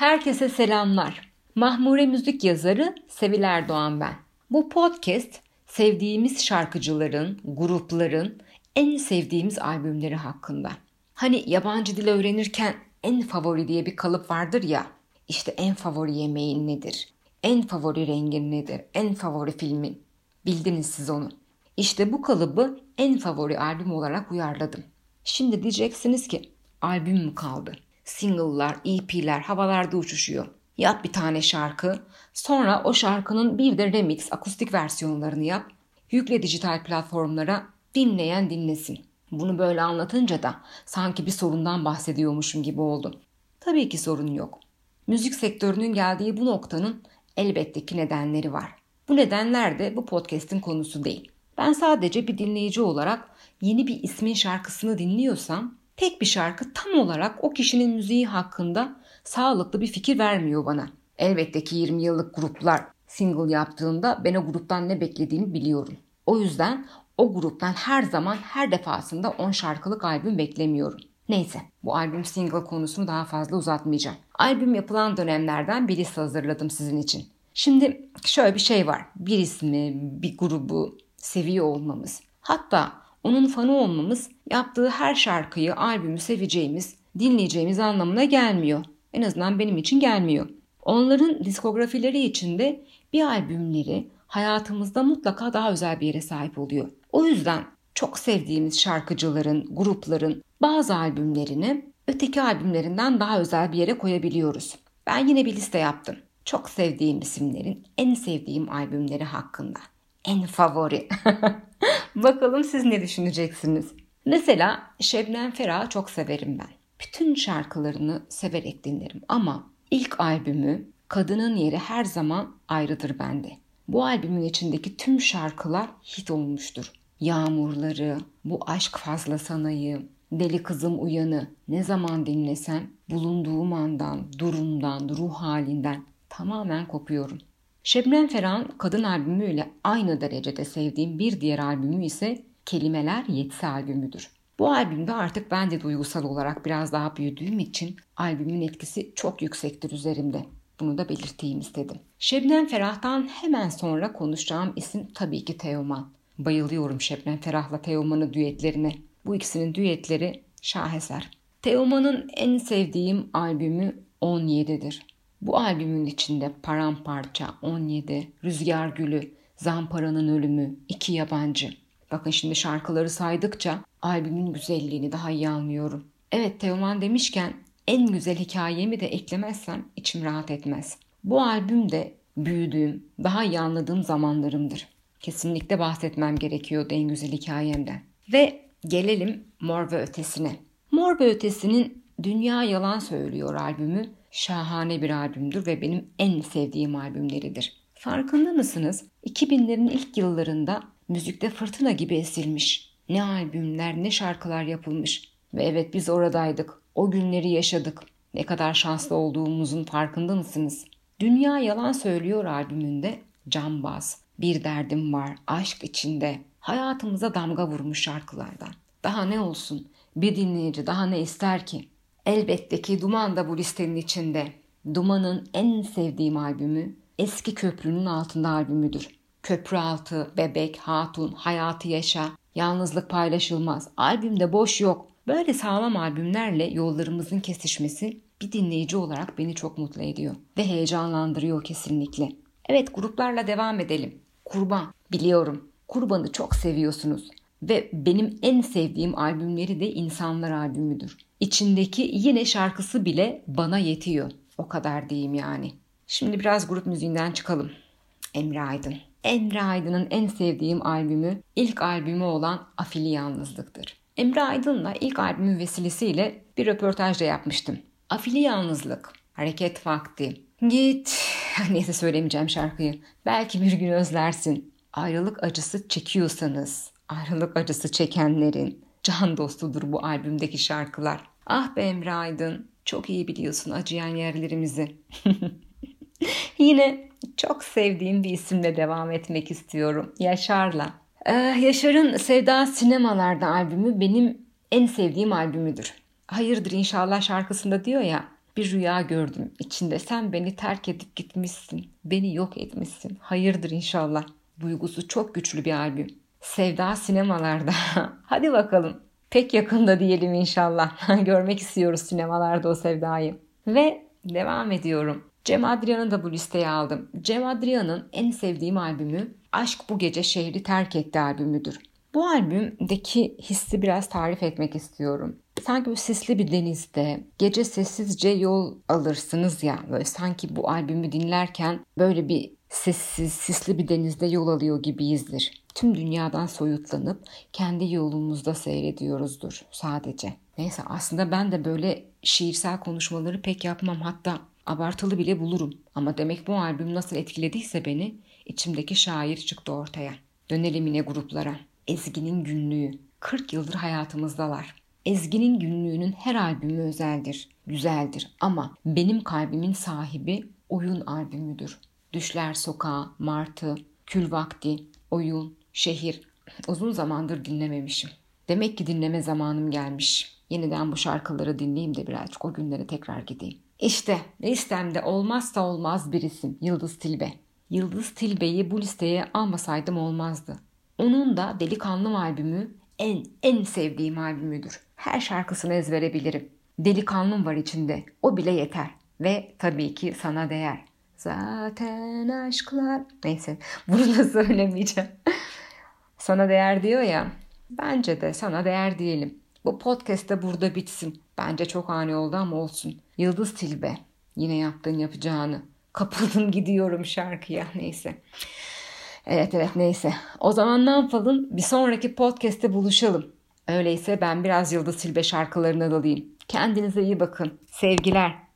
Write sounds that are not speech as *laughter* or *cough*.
Herkese selamlar. Mahmure müzik yazarı Sevil Erdoğan ben. Bu podcast sevdiğimiz şarkıcıların, grupların en sevdiğimiz albümleri hakkında. Hani yabancı dil öğrenirken en favori diye bir kalıp vardır ya. İşte en favori yemeğin nedir? En favori rengin nedir? En favori filmin? Bildiniz siz onu. İşte bu kalıbı en favori albüm olarak uyarladım. Şimdi diyeceksiniz ki albüm mü kaldı? Single'lar, EP'ler havalarda uçuşuyor. Yap bir tane şarkı, sonra o şarkının bir de remix, akustik versiyonlarını yap. Yükle dijital platformlara, dinleyen dinlesin. Bunu böyle anlatınca da sanki bir sorundan bahsediyormuşum gibi oldu. Tabii ki sorun yok. Müzik sektörünün geldiği bu noktanın elbette ki nedenleri var. Bu nedenler de bu podcast'in konusu değil. Ben sadece bir dinleyici olarak yeni bir ismin şarkısını dinliyorsam tek bir şarkı tam olarak o kişinin müziği hakkında sağlıklı bir fikir vermiyor bana. Elbette ki 20 yıllık gruplar single yaptığında ben o gruptan ne beklediğimi biliyorum. O yüzden o gruptan her zaman her defasında 10 şarkılık albüm beklemiyorum. Neyse bu albüm single konusunu daha fazla uzatmayacağım. Albüm yapılan dönemlerden bir liste hazırladım sizin için. Şimdi şöyle bir şey var. Bir ismi, bir grubu seviyor olmamız. Hatta onun fanı olmamız yaptığı her şarkıyı, albümü seveceğimiz, dinleyeceğimiz anlamına gelmiyor. En azından benim için gelmiyor. Onların diskografileri içinde bir albümleri hayatımızda mutlaka daha özel bir yere sahip oluyor. O yüzden çok sevdiğimiz şarkıcıların, grupların bazı albümlerini öteki albümlerinden daha özel bir yere koyabiliyoruz. Ben yine bir liste yaptım. Çok sevdiğim isimlerin en sevdiğim albümleri hakkında. En favori. *laughs* *laughs* Bakalım siz ne düşüneceksiniz? Mesela Şebnem Ferah'ı çok severim ben. Bütün şarkılarını severek dinlerim ama ilk albümü Kadının Yeri her zaman ayrıdır bende. Bu albümün içindeki tüm şarkılar hit olmuştur. Yağmurları, bu aşk fazla sanayı, deli kızım uyanı ne zaman dinlesem bulunduğum andan, durumdan, ruh halinden tamamen kopuyorum. Şebnem Ferah'ın kadın albümüyle aynı derecede sevdiğim bir diğer albümü ise Kelimeler Yetsi albümüdür. Bu albümde artık ben de duygusal olarak biraz daha büyüdüğüm için albümün etkisi çok yüksektir üzerimde. Bunu da belirteyim istedim. Şebnem Ferah'tan hemen sonra konuşacağım isim tabii ki Teoman. Bayılıyorum Şebnem Ferah'la Teoman'ın düetlerine. Bu ikisinin düetleri şaheser. Teoman'ın en sevdiğim albümü 17'dir. Bu albümün içinde Paramparça, 17, Rüzgar Gülü, Zampara'nın Ölümü, İki Yabancı. Bakın şimdi şarkıları saydıkça albümün güzelliğini daha iyi anlıyorum. Evet Teoman demişken en güzel hikayemi de eklemezsem içim rahat etmez. Bu albüm de büyüdüğüm, daha iyi anladığım zamanlarımdır. Kesinlikle bahsetmem gerekiyordu en güzel hikayemden. Ve gelelim Mor ve Ötesi'ne. Mor ve Ötesi'nin Dünya Yalan Söylüyor albümü şahane bir albümdür ve benim en sevdiğim albümleridir. Farkında mısınız? 2000'lerin ilk yıllarında müzikte fırtına gibi esilmiş. Ne albümler ne şarkılar yapılmış. Ve evet biz oradaydık. O günleri yaşadık. Ne kadar şanslı olduğumuzun farkında mısınız? Dünya Yalan Söylüyor albümünde Cambaz, Bir Derdim Var, Aşk içinde hayatımıza damga vurmuş şarkılardan. Daha ne olsun? Bir dinleyici daha ne ister ki? Elbette ki Duman da bu listenin içinde. Duman'ın en sevdiğim albümü Eski Köprünün Altında albümüdür. Köprü Altı, Bebek, Hatun, Hayatı Yaşa, Yalnızlık Paylaşılmaz. Albümde boş yok. Böyle sağlam albümlerle yollarımızın kesişmesi bir dinleyici olarak beni çok mutlu ediyor ve heyecanlandırıyor kesinlikle. Evet gruplarla devam edelim. Kurban. Biliyorum. Kurban'ı çok seviyorsunuz. Ve benim en sevdiğim albümleri de İnsanlar albümüdür. İçindeki yine şarkısı bile bana yetiyor. O kadar diyeyim yani. Şimdi biraz grup müziğinden çıkalım. Emre Aydın. Emre Aydın'ın en sevdiğim albümü ilk albümü olan Afili Yalnızlık'tır. Emre Aydın'la ilk albümün vesilesiyle bir röportaj da yapmıştım. Afili Yalnızlık, Hareket Vakti, Git, *laughs* neyse söylemeyeceğim şarkıyı. Belki bir gün özlersin. Ayrılık acısı çekiyorsanız, ayrılık acısı çekenlerin can dostudur bu albümdeki şarkılar. Ah be Emre Aydın, çok iyi biliyorsun acıyan yerlerimizi. *laughs* Yine çok sevdiğim bir isimle devam etmek istiyorum. Yaşar'la. Ee, Yaşar'ın Sevda Sinemalarda albümü benim en sevdiğim albümüdür. Hayırdır inşallah şarkısında diyor ya Bir rüya gördüm içinde sen beni terk edip gitmişsin. Beni yok etmişsin. Hayırdır inşallah. Duygusu çok güçlü bir albüm. Sevda sinemalarda. *laughs* Hadi bakalım. Pek yakında diyelim inşallah. *laughs* Görmek istiyoruz sinemalarda o sevdayı. Ve devam ediyorum. Cem Adrian'ı da bu listeye aldım. Cem Adrian'ın en sevdiğim albümü Aşk Bu Gece Şehri Terk Etti albümüdür. Bu albümdeki hissi biraz tarif etmek istiyorum. Sanki bu sisli bir denizde gece sessizce yol alırsınız ya. Böyle sanki bu albümü dinlerken böyle bir sessiz, sisli bir denizde yol alıyor gibiyizdir. Tüm dünyadan soyutlanıp kendi yolumuzda seyrediyoruzdur sadece. Neyse aslında ben de böyle şiirsel konuşmaları pek yapmam. Hatta abartılı bile bulurum. Ama demek bu albüm nasıl etkilediyse beni içimdeki şair çıktı ortaya. Dönelim yine gruplara. Ezgi'nin günlüğü. 40 yıldır hayatımızdalar. Ezgi'nin günlüğünün her albümü özeldir, güzeldir ama benim kalbimin sahibi oyun albümüdür. Düşler Sokağı, Martı, Kül Vakti, Oyun, Şehir. Uzun zamandır dinlememişim. Demek ki dinleme zamanım gelmiş. Yeniden bu şarkıları dinleyeyim de birazcık o günlere tekrar gideyim. İşte listemde olmazsa olmaz bir isim Yıldız Tilbe. Yıldız Tilbe'yi bu listeye almasaydım olmazdı. Onun da Delikanlım albümü en en sevdiğim albümüdür. Her şarkısını ezbere bilirim. Delikanlım var içinde. O bile yeter. Ve tabii ki sana değer. Zaten aşklar... Neyse bunu da *laughs* söylemeyeceğim. Sana değer diyor ya. Bence de sana değer diyelim. Bu podcast de burada bitsin. Bence çok ani oldu ama olsun. Yıldız Tilbe. Yine yaptığın yapacağını. Kapıldım *laughs* gidiyorum şarkıya. Neyse. Evet evet neyse. O zaman ne yapalım? Bir sonraki podcast'te buluşalım. Öyleyse ben biraz Yıldız Tilbe şarkılarına dalayım. Kendinize iyi bakın. Sevgiler.